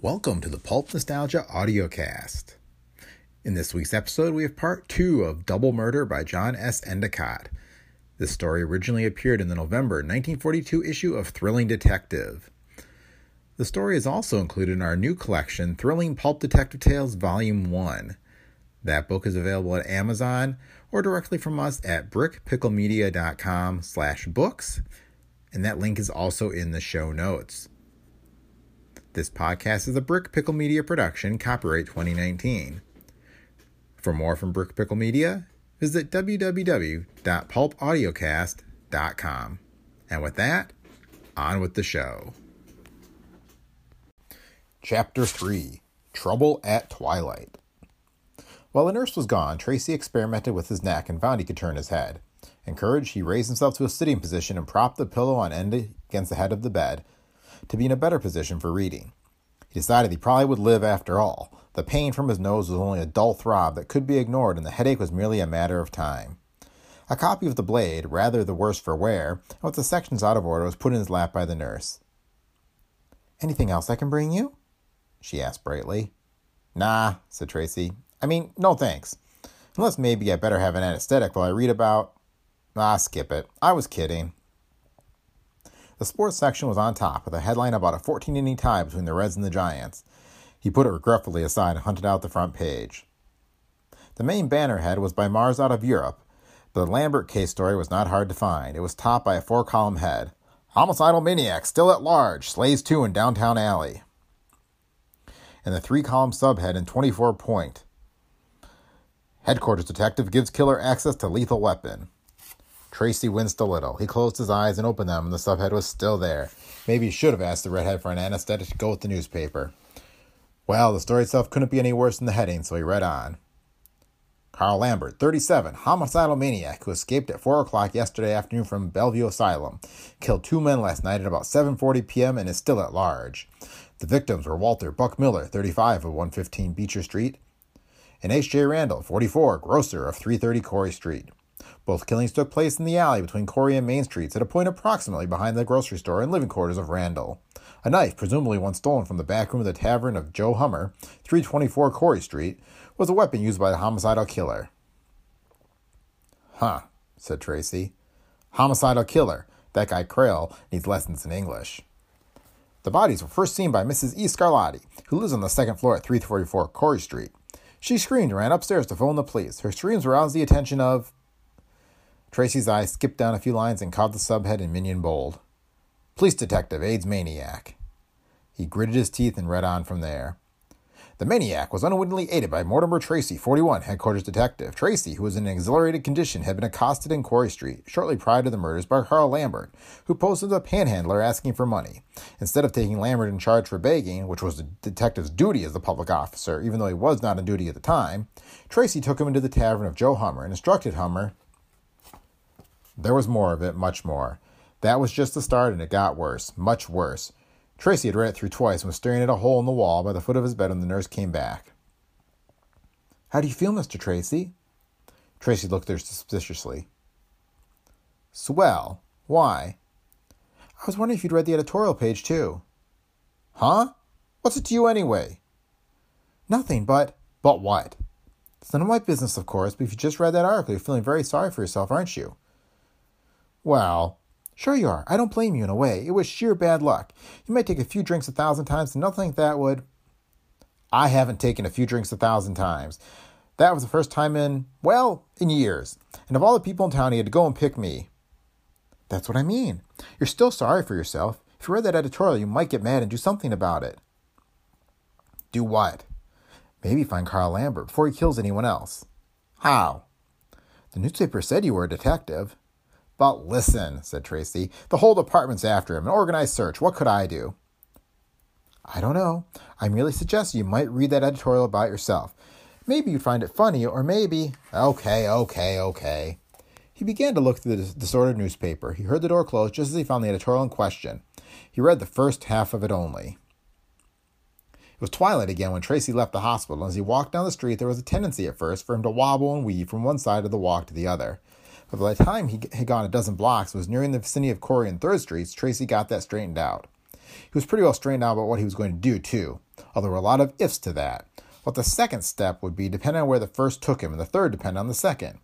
Welcome to the Pulp Nostalgia Audiocast. In this week's episode, we have part two of Double Murder by John S. Endicott. This story originally appeared in the November 1942 issue of Thrilling Detective. The story is also included in our new collection, Thrilling Pulp Detective Tales Volume 1. That book is available at Amazon or directly from us at brickpicklemedia.com slash books, and that link is also in the show notes. This podcast is a Brick Pickle Media production, copyright 2019. For more from Brick Pickle Media, visit www.pulpaudiocast.com. And with that, on with the show. Chapter 3 Trouble at Twilight. While the nurse was gone, Tracy experimented with his neck and found he could turn his head. Encouraged, he raised himself to a sitting position and propped the pillow on end against the head of the bed to be in a better position for reading. He decided he probably would live after all. The pain from his nose was only a dull throb that could be ignored, and the headache was merely a matter of time. A copy of The Blade, rather the worse for wear, and with the sections out of order, was put in his lap by the nurse. Anything else I can bring you? she asked brightly. Nah, said Tracy. I mean, no thanks. Unless maybe I better have an anesthetic while I read about. Ah, skip it. I was kidding. The sports section was on top, with a headline about a 14 inning tie between the Reds and the Giants. He put it regretfully aside and hunted out the front page. The main banner head was by Mars out of Europe, but the Lambert case story was not hard to find. It was topped by a four column head Homicidal maniac still at large, slays two in downtown alley. And the three column subhead in 24 point Headquarters detective gives killer access to lethal weapon. Tracy winced a little. He closed his eyes and opened them, and the subhead was still there. Maybe he should have asked the redhead for an anesthetic to go with the newspaper. Well, the story itself couldn't be any worse than the heading, so he read on. Carl Lambert, 37, homicidal maniac who escaped at 4 o'clock yesterday afternoon from Bellevue Asylum. Killed two men last night at about 7.40 p.m. and is still at large. The victims were Walter Buck Miller, 35 of 115 Beecher Street, and H.J. Randall, 44, grocer of 330 Corey Street. Both killings took place in the alley between Corey and Main Streets at a point approximately behind the grocery store and living quarters of Randall. A knife, presumably one stolen from the back room of the tavern of Joe Hummer, 324 Corey Street, was a weapon used by the homicidal killer. Huh, said Tracy. Homicidal killer. That guy Crail needs lessons in English. The bodies were first seen by Mrs. E. Scarlatti, who lives on the second floor at 344 Corey Street. She screamed and ran upstairs to phone the police. Her screams aroused the attention of Tracy's eye skipped down a few lines and caught the subhead in minion bold. Police detective, AIDS maniac. He gritted his teeth and read on from there. The maniac was unwittingly aided by Mortimer Tracy, 41, headquarters detective. Tracy, who was in an exhilarated condition, had been accosted in Quarry Street shortly prior to the murders by Carl Lambert, who posed as a panhandler asking for money. Instead of taking Lambert in charge for begging, which was the detective's duty as a public officer, even though he was not on duty at the time, Tracy took him into the tavern of Joe Hummer and instructed Hummer there was more of it, much more. That was just the start, and it got worse, much worse. Tracy had read it through twice and was staring at a hole in the wall by the foot of his bed when the nurse came back. How do you feel, Mr. Tracy? Tracy looked at her suspiciously. Swell. Why? I was wondering if you'd read the editorial page, too. Huh? What's it to you, anyway? Nothing, but. But what? It's none of my business, of course, but if you just read that article, you're feeling very sorry for yourself, aren't you? Well, sure you are. I don't blame you in a way. It was sheer bad luck. You might take a few drinks a thousand times, and nothing that would. I haven't taken a few drinks a thousand times. That was the first time in, well, in years. And of all the people in town, he had to go and pick me. That's what I mean. You're still sorry for yourself. If you read that editorial, you might get mad and do something about it. Do what? Maybe find Carl Lambert before he kills anyone else. How? The newspaper said you were a detective. But listen, said Tracy, the whole department's after him, an organized search. What could I do? I don't know. I merely suggest you might read that editorial about yourself. Maybe you'd find it funny, or maybe. Okay, okay, okay. He began to look through the disordered newspaper. He heard the door close just as he found the editorial in question. He read the first half of it only. It was twilight again when Tracy left the hospital, and as he walked down the street, there was a tendency at first for him to wobble and weave from one side of the walk to the other. But by the time he had gone a dozen blocks was nearing the vicinity of Corey and Third Streets, Tracy got that straightened out. He was pretty well straightened out about what he was going to do, too. although there were a lot of ifs to that. What the second step would be depended on where the first took him, and the third depended on the second.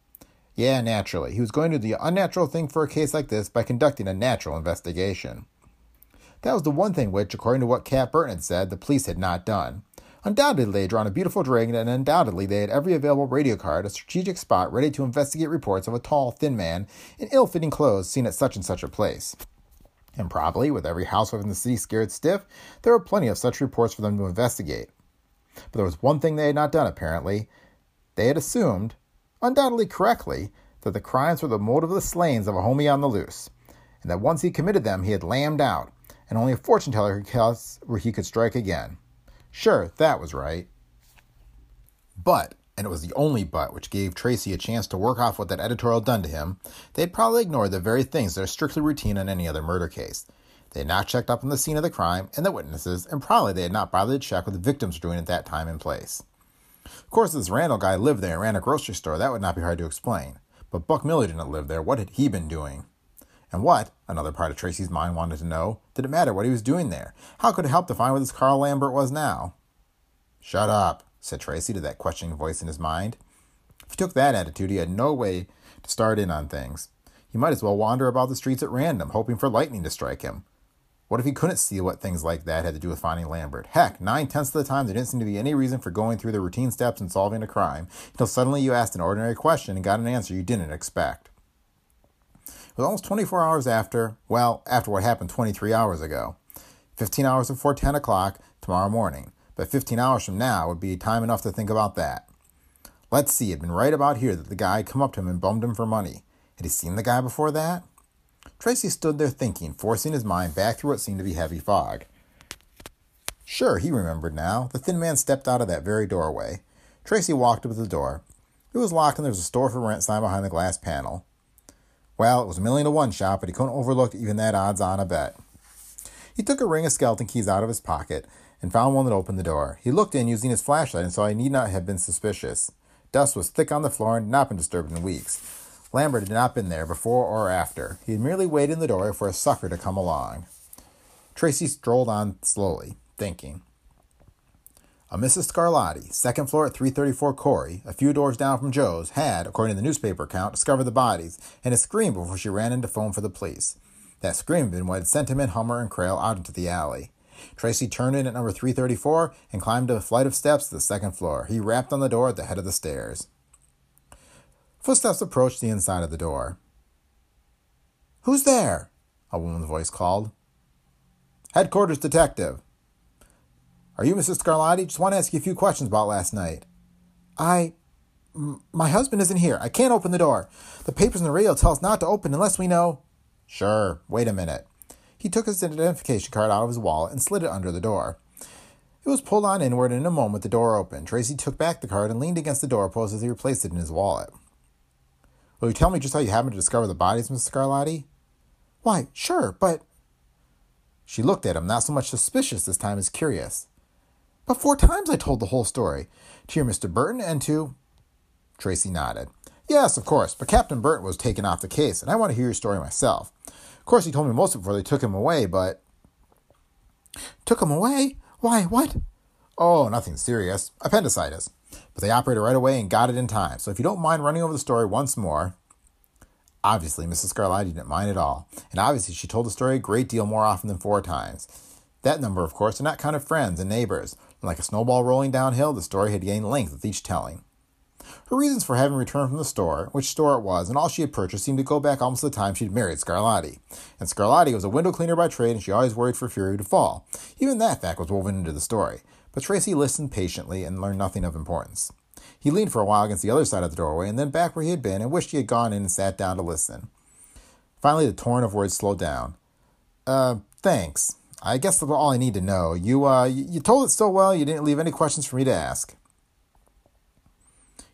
Yeah, naturally. He was going to do the unnatural thing for a case like this by conducting a natural investigation. That was the one thing which, according to what Cap Burton had said, the police had not done. Undoubtedly, they had drawn a beautiful dragon, and undoubtedly, they had every available radio card, a strategic spot ready to investigate reports of a tall, thin man in ill fitting clothes seen at such and such a place. And probably, with every housewife in the city scared stiff, there were plenty of such reports for them to investigate. But there was one thing they had not done, apparently. They had assumed, undoubtedly correctly, that the crimes were the motive of the slayings of a homie on the loose, and that once he committed them, he had lammed out, and only a fortune teller could guess where he could strike again. Sure, that was right. But, and it was the only but which gave Tracy a chance to work off what that editorial had done to him, they'd probably ignored the very things that are strictly routine in any other murder case. They had not checked up on the scene of the crime and the witnesses, and probably they had not bothered to check what the victims were doing at that time and place. Of course, this Randall guy lived there and ran a grocery store. That would not be hard to explain. But Buck Miller didn't live there. What had he been doing? And what, another part of Tracy's mind wanted to know, did it matter what he was doing there? How could it help to find where this Carl Lambert was now? Shut up, said Tracy to that questioning voice in his mind. If he took that attitude, he had no way to start in on things. He might as well wander about the streets at random, hoping for lightning to strike him. What if he couldn't see what things like that had to do with finding Lambert? Heck, nine tenths of the time there didn't seem to be any reason for going through the routine steps in solving a crime until suddenly you asked an ordinary question and got an answer you didn't expect. It was almost 24 hours after, well, after what happened 23 hours ago. 15 hours before 10 o'clock tomorrow morning. But 15 hours from now would be time enough to think about that. Let's see, it had been right about here that the guy had come up to him and bummed him for money. Had he seen the guy before that? Tracy stood there thinking, forcing his mind back through what seemed to be heavy fog. Sure, he remembered now. The thin man stepped out of that very doorway. Tracy walked up to the door. It was locked and there was a store for rent sign behind the glass panel. Well, it was a million to one shot, but he couldn't overlook even that odds on a bet. He took a ring of skeleton keys out of his pocket and found one that opened the door. He looked in using his flashlight and saw he need not have been suspicious. Dust was thick on the floor and had not been disturbed in weeks. Lambert had not been there before or after. He had merely waited in the doorway for a sucker to come along. Tracy strolled on slowly, thinking. A Mrs. Scarlatti, second floor at 334 Corey, a few doors down from Joe's, had, according to the newspaper account, discovered the bodies and had screamed before she ran in to phone for the police. That scream had been what had sent him and Hummer and Crail out into the alley. Tracy turned in at number 334 and climbed a flight of steps to the second floor. He rapped on the door at the head of the stairs. Footsteps approached the inside of the door. Who's there? A woman's voice called. Headquarters detective. Are you Mrs. Scarlatti? Just want to ask you a few questions about last night. I. My husband isn't here. I can't open the door. The papers and the radio tell us not to open unless we know. Sure. Wait a minute. He took his identification card out of his wallet and slid it under the door. It was pulled on inward, and in a moment the door opened. Tracy took back the card and leaned against the doorpost as he replaced it in his wallet. Will you tell me just how you happened to discover the bodies, Miss Scarlatti? Why, sure, but. She looked at him, not so much suspicious this time as curious. But four times I told the whole story. To your Mr. Burton and to. Tracy nodded. Yes, of course, but Captain Burton was taken off the case, and I want to hear your story myself. Of course, he told me most of it before they took him away, but. Took him away? Why, what? Oh, nothing serious. Appendicitis. But they operated right away and got it in time. So if you don't mind running over the story once more. Obviously, Mrs. Scarlatti didn't mind at all. And obviously, she told the story a great deal more often than four times. That number, of course, did not of friends and neighbors. Like a snowball rolling downhill, the story had gained length with each telling. Her reasons for having returned from the store, which store it was, and all she had purchased seemed to go back almost to the time she'd married Scarlatti. And Scarlatti was a window cleaner by trade, and she always worried for Fury to fall. Even that fact was woven into the story. But Tracy listened patiently and learned nothing of importance. He leaned for a while against the other side of the doorway and then back where he had been and wished he had gone in and sat down to listen. Finally, the torrent of words slowed down. Uh, thanks. I guess that's all I need to know. You, uh, you told it so well you didn't leave any questions for me to ask.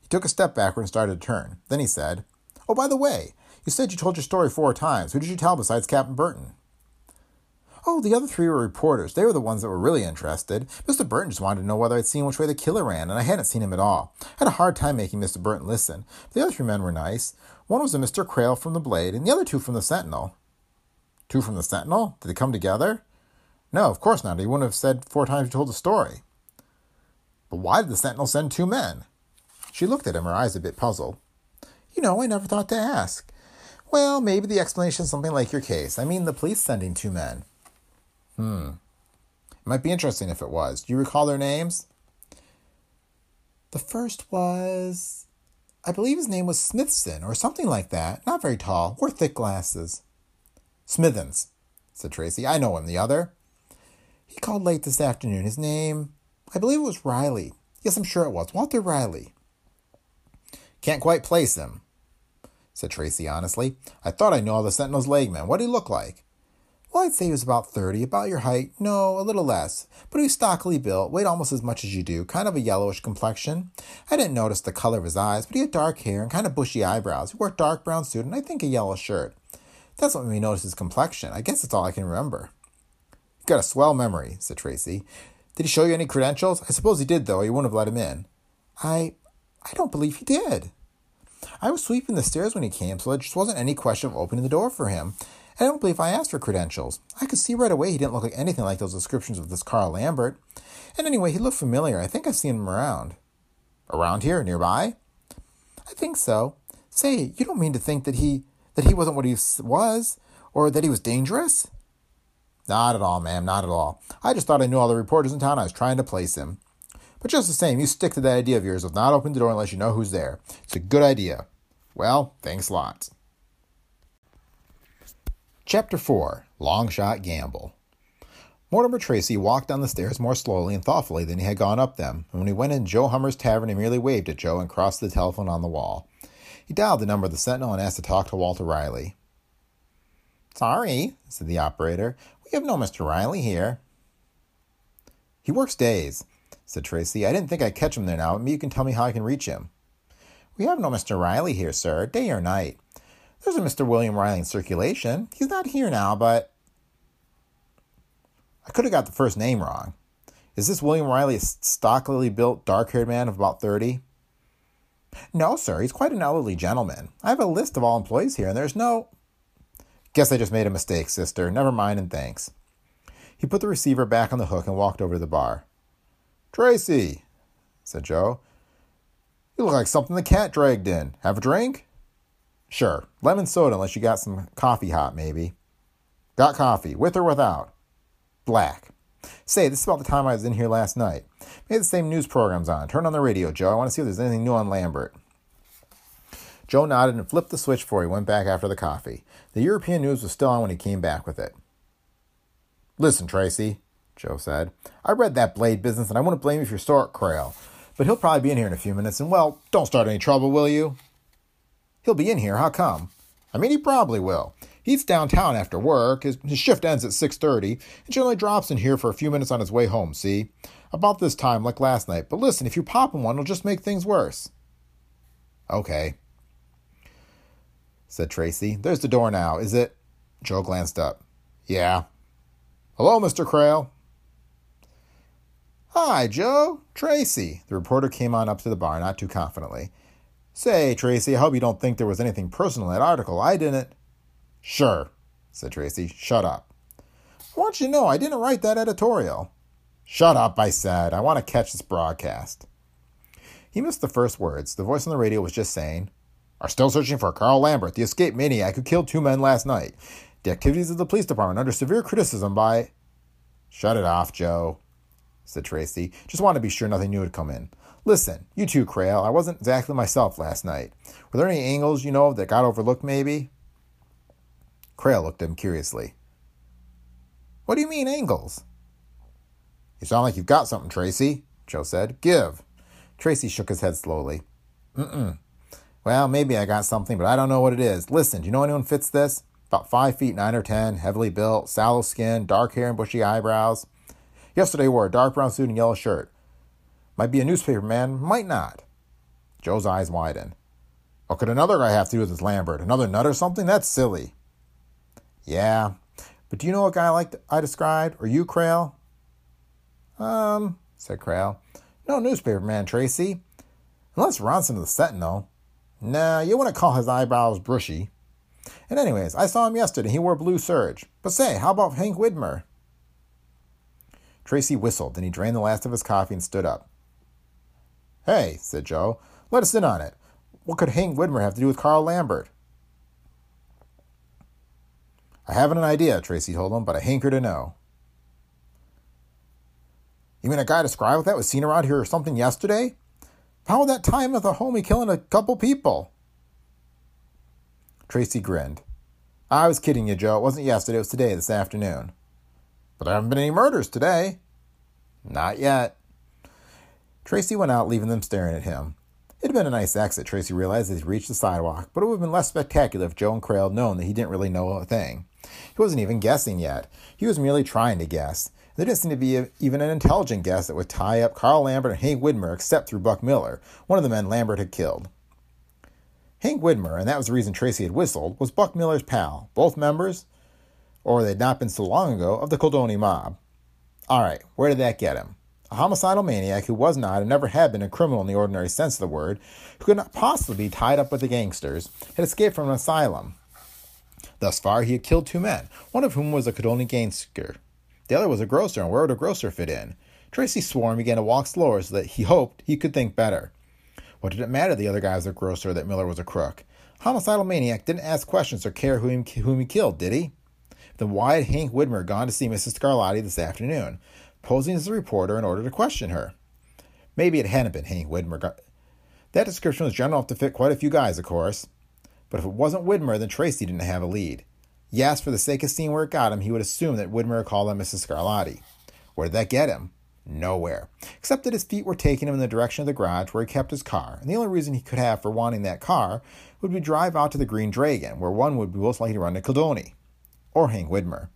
He took a step backward and started to turn. Then he said, Oh, by the way, you said you told your story four times. Who did you tell besides Captain Burton? Oh, the other three were reporters. They were the ones that were really interested. Mr. Burton just wanted to know whether I'd seen which way the killer ran, and I hadn't seen him at all. I had a hard time making Mr. Burton listen. The other three men were nice. One was a Mr. Crail from the Blade, and the other two from the Sentinel. Two from the Sentinel? Did they come together? No, of course not. He wouldn't have said four times you told the story. But why did the sentinel send two men? She looked at him, her eyes a bit puzzled. You know, I never thought to ask. Well, maybe the explanation is something like your case. I mean, the police sending two men. Hmm. It might be interesting if it was. Do you recall their names? The first was. I believe his name was Smithson or something like that. Not very tall, wore thick glasses. Smithens, said Tracy. I know him. The other? He called late this afternoon. His name, I believe it was Riley. Yes, I'm sure it was. Walter Riley. Can't quite place him, said Tracy honestly. I thought I knew all the Sentinel's legmen. What did he look like? Well, I'd say he was about 30, about your height. No, a little less. But he was stockily built, weighed almost as much as you do, kind of a yellowish complexion. I didn't notice the color of his eyes, but he had dark hair and kind of bushy eyebrows. He wore a dark brown suit and I think a yellow shirt. That's what made me notice his complexion. I guess that's all I can remember. You got a swell memory, said Tracy. Did he show you any credentials? I suppose he did, though, you wouldn't have let him in. I I don't believe he did. I was sweeping the stairs when he came, so there just wasn't any question of opening the door for him. I don't believe I asked for credentials. I could see right away he didn't look like anything like those descriptions of this Carl Lambert. And anyway, he looked familiar. I think I've seen him around. Around here, nearby? I think so. Say, you don't mean to think that he that he wasn't what he was, or that he was dangerous? Not at all, ma'am, not at all. I just thought I knew all the reporters in town. I was trying to place him. But just the same, you stick to that idea of yours of not opening the door unless you know who's there. It's a good idea. Well, thanks lots. Chapter 4 Long Shot Gamble. Mortimer Tracy walked down the stairs more slowly and thoughtfully than he had gone up them, and when he went in Joe Hummer's tavern, he merely waved at Joe and crossed the telephone on the wall. He dialed the number of the Sentinel and asked to talk to Walter Riley. Sorry, said the operator. We have no Mr. Riley here. He works days, said Tracy. I didn't think I'd catch him there now. Maybe you can tell me how I can reach him. We have no Mr. Riley here, sir, day or night. There's a Mr. William Riley in circulation. He's not here now, but. I could have got the first name wrong. Is this William Riley a stockily built, dark haired man of about 30? No, sir, he's quite an elderly gentleman. I have a list of all employees here, and there's no. Guess I just made a mistake, sister. Never mind, and thanks. He put the receiver back on the hook and walked over to the bar. Tracy, said Joe. You look like something the cat dragged in. Have a drink? Sure. Lemon soda, unless you got some coffee hot, maybe. Got coffee, with or without? Black. Say, this is about the time I was in here last night. Maybe the same news program's on. Turn on the radio, Joe. I want to see if there's anything new on Lambert. Joe nodded and flipped the switch before he went back after the coffee. The European news was still on when he came back with it. Listen, Tracy, Joe said. I read that blade business and I wouldn't blame you if you start Crail. But he'll probably be in here in a few minutes, and well, don't start any trouble, will you? He'll be in here. How come? I mean, he probably will. He's downtown after work. His, his shift ends at 6.30 and generally drops in here for a few minutes on his way home, see? About this time, like last night. But listen, if you pop him one, it'll just make things worse. Okay, said Tracy. There's the door now, is it? Joe glanced up. Yeah. Hello, Mr. Crail. Hi, Joe. Tracy. The reporter came on up to the bar, not too confidently. Say, Tracy, I hope you don't think there was anything personal in that article. I didn't. Sure, said Tracy. Shut up. I want you to know I didn't write that editorial. Shut up, I said. I want to catch this broadcast. He missed the first words. The voice on the radio was just saying, Are still searching for Carl Lambert, the escaped maniac who killed two men last night. The activities of the police department under severe criticism by. Shut it off, Joe, said Tracy. Just wanted to be sure nothing new had come in. Listen, you too, Crail. I wasn't exactly myself last night. Were there any angles, you know, that got overlooked, maybe? Crail looked at him curiously. What do you mean, angles? You sound like you've got something, Tracy, Joe said. Give. Tracy shook his head slowly. Mm-mm. Well, maybe I got something, but I don't know what it is. Listen, do you know anyone fits this? About five feet nine or ten, heavily built, sallow skin, dark hair and bushy eyebrows. Yesterday wore a dark brown suit and yellow shirt. Might be a newspaper man, might not. Joe's eyes widened. What could another guy have to do with this Lambert? Another nut or something? That's silly. Yeah, but do you know a guy like I described? Or you, Crail? Um, said Crail. No newspaper man, Tracy. Unless Ronson of the Sentinel. Nah, you wouldn't call his eyebrows brushy. And anyways, I saw him yesterday. He wore blue serge. But say, how about Hank Widmer? Tracy whistled, and he drained the last of his coffee and stood up. Hey, said Joe, let us in on it. What could Hank Widmer have to do with Carl Lambert? I haven't an idea, Tracy told him, but I hanker to know. You mean a guy described that was seen around here or something yesterday? How that time with a homie killing a couple people? Tracy grinned. I was kidding you, Joe. It wasn't yesterday, it was today, this afternoon. But there haven't been any murders today. Not yet. Tracy went out, leaving them staring at him. It had been a nice exit, Tracy realized as he reached the sidewalk, but it would have been less spectacular if Joe and Crail had known that he didn't really know a thing. He wasn't even guessing yet. He was merely trying to guess. There didn't seem to be a, even an intelligent guess that would tie up Carl Lambert and Hank Widmer except through Buck Miller, one of the men Lambert had killed. Hank Widmer, and that was the reason Tracy had whistled, was Buck Miller's pal, both members, or they had not been so long ago, of the Caldoni mob. All right, where did that get him? A homicidal maniac who was not and never had been a criminal in the ordinary sense of the word, who could not possibly be tied up with the gangsters, had escaped from an asylum. Thus far, he had killed two men, one of whom was a Caldoni gangster. The other was a grocer, and where would a grocer fit in? Tracy swore and began to walk slower so that he hoped he could think better. What did it matter the other guy was a grocer that Miller was a crook? Homicidal maniac didn't ask questions or care whom whom he killed, did he? Then why had Hank Widmer gone to see Mrs. Scarlatti this afternoon, posing as a reporter in order to question her? Maybe it hadn't been Hank Widmer. That description was general enough to fit quite a few guys, of course. But if it wasn't Widmer, then Tracy didn't have a lead. Yes, for the sake of seeing where it got him, he would assume that Widmer called on Mrs. Scarlatti. Where did that get him? Nowhere. Except that his feet were taking him in the direction of the garage where he kept his car, and the only reason he could have for wanting that car would be drive out to the Green Dragon, where one would be most likely to run into Caldoni, or Hank Widmer,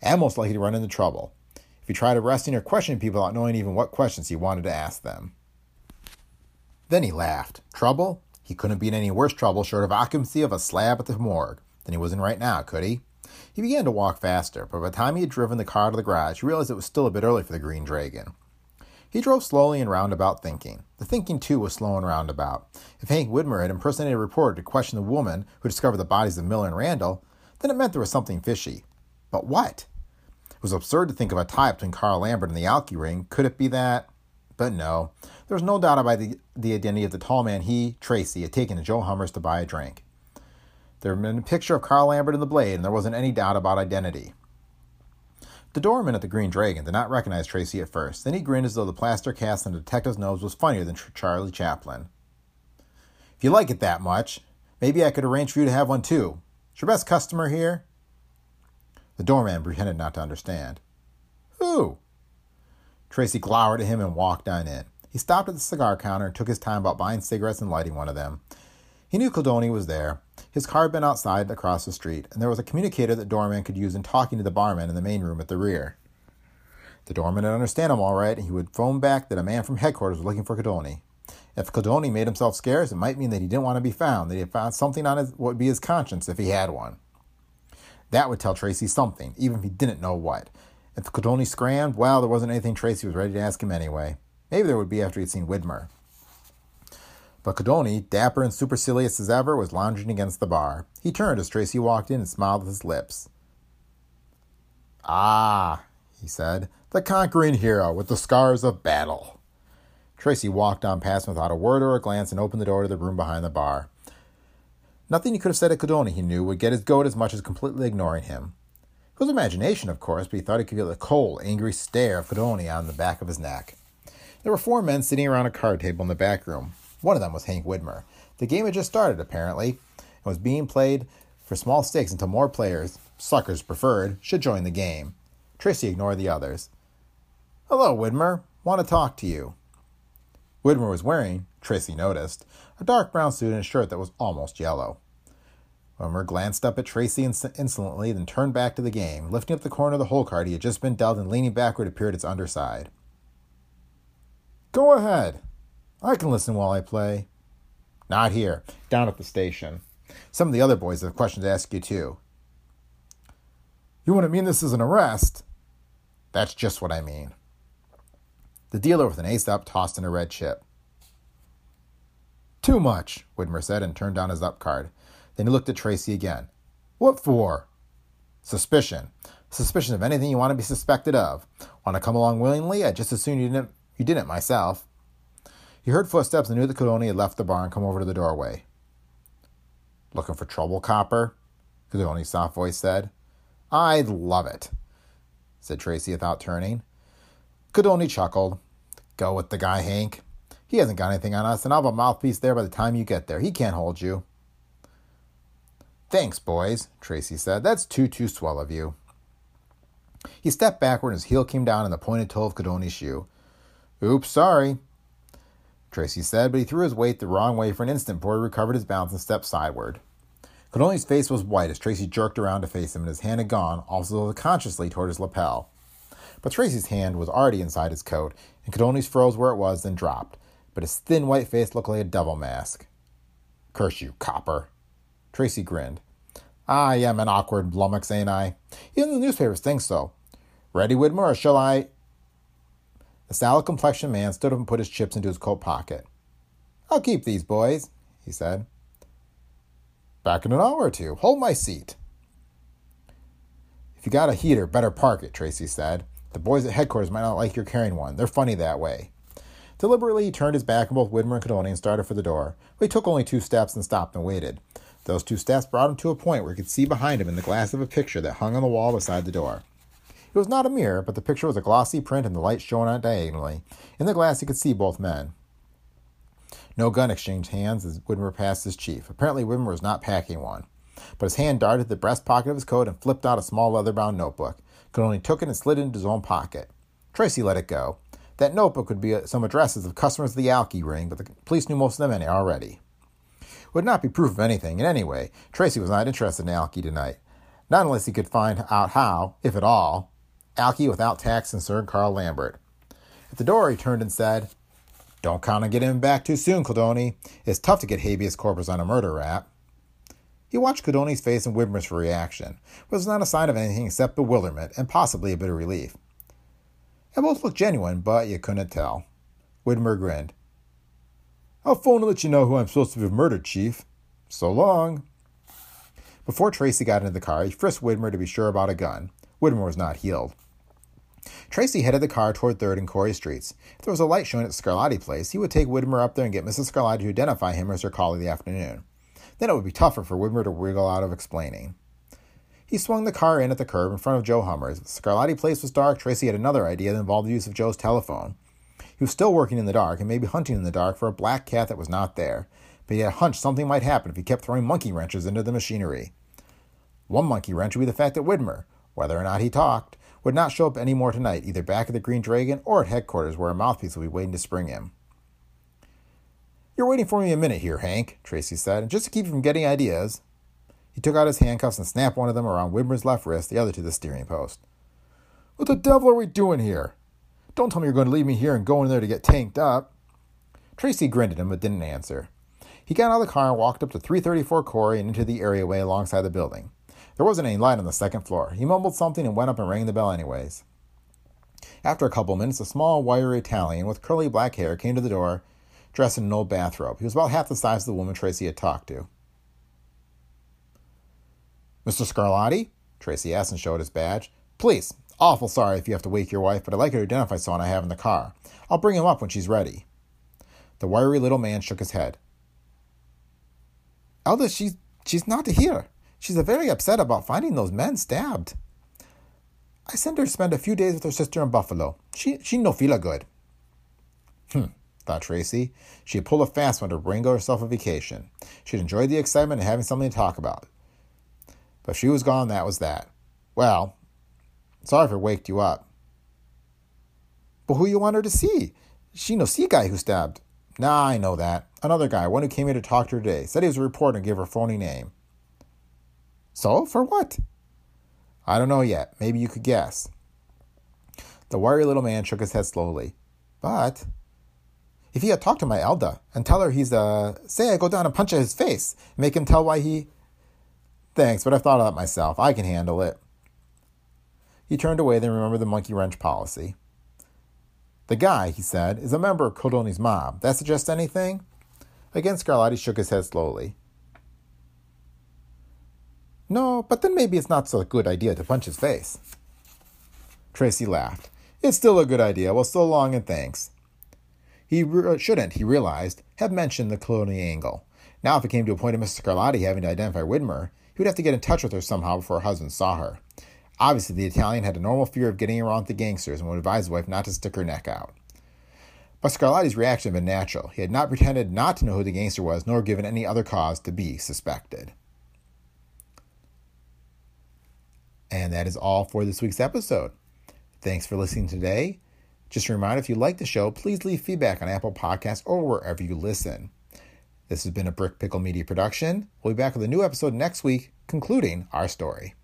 and most likely to run into trouble, if he tried arresting or questioning people without knowing even what questions he wanted to ask them. Then he laughed. Trouble? He couldn't be in any worse trouble short of occupancy of a slab at the morgue than he was in right now, could he? He began to walk faster, but by the time he had driven the car to the garage, he realized it was still a bit early for the Green Dragon. He drove slowly and roundabout thinking. The thinking, too, was slow and roundabout. If Hank Widmer had impersonated a reporter to question the woman who discovered the bodies of Miller and Randall, then it meant there was something fishy. But what? It was absurd to think of a tie between Carl Lambert and the Alki ring. Could it be that? But no. There was no doubt about the, the identity of the tall man he, Tracy, had taken to Joe Hummers to buy a drink. There had been a picture of Carl Lambert in the blade, and there wasn't any doubt about identity. The doorman at the Green Dragon did not recognize Tracy at first. Then he grinned as though the plaster cast on the detective's nose was funnier than Charlie Chaplin. If you like it that much, maybe I could arrange for you to have one too. Is your best customer here? The doorman pretended not to understand. Who? Tracy glowered at him and walked on in. He stopped at the cigar counter and took his time about buying cigarettes and lighting one of them. He knew Caldoni was there. His car had been outside across the street, and there was a communicator that doorman could use in talking to the barman in the main room at the rear. The doorman would understand him all right, and he would phone back that a man from headquarters was looking for Caldoni. If Caldoni made himself scarce, it might mean that he didn't want to be found, that he had found something on his, what would be his conscience if he had one. That would tell Tracy something, even if he didn't know what. If Caldoni scrammed, well, there wasn't anything Tracy was ready to ask him anyway. Maybe there would be after he'd seen Widmer. But Caldoni, dapper and supercilious as ever, was lounging against the bar. He turned as Tracy walked in and smiled with his lips. Ah, he said, the conquering hero with the scars of battle. Tracy walked on past him without a word or a glance and opened the door to the room behind the bar. Nothing he could have said to Caldoni, he knew, would get his goat as much as completely ignoring him. It was imagination, of course, but he thought he could feel the cold, angry stare of Caldoni on the back of his neck. There were four men sitting around a card table in the back room. One of them was Hank Widmer. The game had just started, apparently, and was being played for small stakes until more players, suckers preferred, should join the game. Tracy ignored the others. Hello, Widmer. Want to talk to you. Widmer was wearing, Tracy noticed, a dark brown suit and a shirt that was almost yellow. Widmer glanced up at Tracy insolently, then turned back to the game, lifting up the corner of the hole card he had just been dealt and leaning backward to peer at its underside. Go ahead, I can listen while I play. Not here, down at the station. Some of the other boys have questions to ask you, too. You wouldn't mean this is an arrest? That's just what I mean. The dealer with an ace up tossed in a red chip. Too much, Widmer said and turned down his up card. Then he looked at Tracy again. What for? Suspicion. Suspicion of anything you want to be suspected of. Want to come along willingly? I'd just as soon you didn't, you didn't myself. He heard footsteps and knew that Cudoni had left the bar and come over to the doorway. Looking for trouble, copper? Cudoni's soft voice said. I'd love it, said Tracy without turning. Cudoni chuckled. Go with the guy, Hank. He hasn't got anything on us, and I'll have a mouthpiece there by the time you get there. He can't hold you. Thanks, boys, Tracy said. That's too, too swell of you. He stepped backward and his heel came down on the pointed toe of Cudoni's shoe. Oops, sorry, Tracy said, but he threw his weight the wrong way for an instant before he recovered his balance and stepped sideward. Cudoni's face was white as Tracy jerked around to face him, and his hand had gone, also unconsciously, toward his lapel. But Tracy's hand was already inside his coat, and Cudoni's froze where it was, then dropped. But his thin white face looked like a devil mask. Curse you, copper. Tracy grinned. Ah, I am an awkward lummox, ain't I? Even the newspapers think so. Ready, Widmer, or shall I? The sallow complexioned man stood up and put his chips into his coat pocket. I'll keep these, boys, he said. Back in an hour or two. Hold my seat. If you got a heater, better park it, Tracy said. The boys at headquarters might not like your carrying one. They're funny that way. Deliberately, he turned his back on both Widmer and Cudoni and started for the door. But he took only two steps and stopped and waited. Those two steps brought him to a point where he could see behind him in the glass of a picture that hung on the wall beside the door. It was not a mirror, but the picture was a glossy print and the light shone on it diagonally. In the glass, he could see both men. No gun exchanged hands as Widmer passed his chief. Apparently, Widmer was not packing one. But his hand darted the breast pocket of his coat and flipped out a small leather bound notebook. Cudoni took it and slid it into his own pocket. Tracy let it go. That notebook would be uh, some addresses of customers of the Alki ring, but the police knew most of them already. It would not be proof of anything, and anyway, Tracy was not interested in Alki tonight. Not unless he could find out how, if at all, Alki without tax and Sir Carl Lambert. At the door, he turned and said, Don't count on getting him back too soon, Cudoni. It's tough to get habeas corpus on a murder rap. He watched Cudoni's face and Widmer's reaction, but it was not a sign of anything except bewilderment and possibly a bit of relief. They both looked genuine, but you couldn't tell. Widmer grinned. I'll phone to let you know who I'm supposed to have murdered, Chief. So long. Before Tracy got into the car, he frisked Widmer to be sure about a gun. Widmer was not heeled. Tracy headed the car toward 3rd and Corey Streets. If there was a light showing at Scarlatti Place, he would take Widmer up there and get Mrs. Scarlatti to identify him as her call of the afternoon. Then it would be tougher for Widmer to wriggle out of explaining. He swung the car in at the curb in front of Joe Hummer's. Scarlatti Place was dark. Tracy had another idea that involved the use of Joe's telephone. He was still working in the dark and maybe hunting in the dark for a black cat that was not there, but he had a hunch something might happen if he kept throwing monkey wrenches into the machinery. One monkey wrench would be the fact that Widmer, whether or not he talked, would not show up any more tonight, either back at the Green Dragon or at headquarters where a mouthpiece would be waiting to spring him. You're waiting for me a minute here, Hank, Tracy said, and just to keep you from getting ideas. He took out his handcuffs and snapped one of them around Widmer's left wrist, the other to the steering post. What the devil are we doing here? Don't tell me you're going to leave me here and go in there to get tanked up. Tracy grinned at him but didn't answer. He got out of the car and walked up to 334 Corey and into the areaway alongside the building. There wasn't any light on the second floor. He mumbled something and went up and rang the bell anyways. After a couple minutes, a small, wiry Italian with curly black hair came to the door, dressed in an old bathrobe. He was about half the size of the woman Tracy had talked to. Mr. Scarlatti? Tracy asked and showed his badge. Please, awful sorry if you have to wake your wife, but I'd like her to identify someone I have in the car. I'll bring him up when she's ready. The wiry little man shook his head. Elda, she's she's not here. She's very upset about finding those men stabbed. I sent her to spend a few days with her sister in Buffalo. She she no feel good. Hmm, thought Tracy. She'd pulled a fast one to wrangle herself a vacation. She'd enjoyed the excitement of having something to talk about. But if she was gone, that was that. Well, sorry if it waked you up. But who you want her to see? She no see guy who stabbed. Nah, I know that. Another guy, one who came here to talk to her today, said he was a reporter and gave her phony name. So, for what? I don't know yet. Maybe you could guess. The wiry little man shook his head slowly. But if he had talked to my Elda and tell her he's uh say I go down and punch at his face, make him tell why he Thanks, but I've thought of that myself. I can handle it. He turned away, then remembered the monkey wrench policy. The guy, he said, is a member of Cudoni's mob. That suggests anything? Again, Scarlatti shook his head slowly. No, but then maybe it's not so good idea to punch his face. Tracy laughed. It's still a good idea. Well, so long and thanks. He re- uh, shouldn't, he realized, have mentioned the Clooney angle. Now, if it came to a point of Mrs. Scarlatti having to identify Widmer, he would have to get in touch with her somehow before her husband saw her. Obviously, the Italian had a normal fear of getting around with the gangsters and would advise his wife not to stick her neck out. But Scarlatti's reaction had been natural. He had not pretended not to know who the gangster was, nor given any other cause to be suspected. And that is all for this week's episode. Thanks for listening today. Just a reminder if you like the show, please leave feedback on Apple Podcasts or wherever you listen. This has been a Brick Pickle Media production. We'll be back with a new episode next week, concluding our story.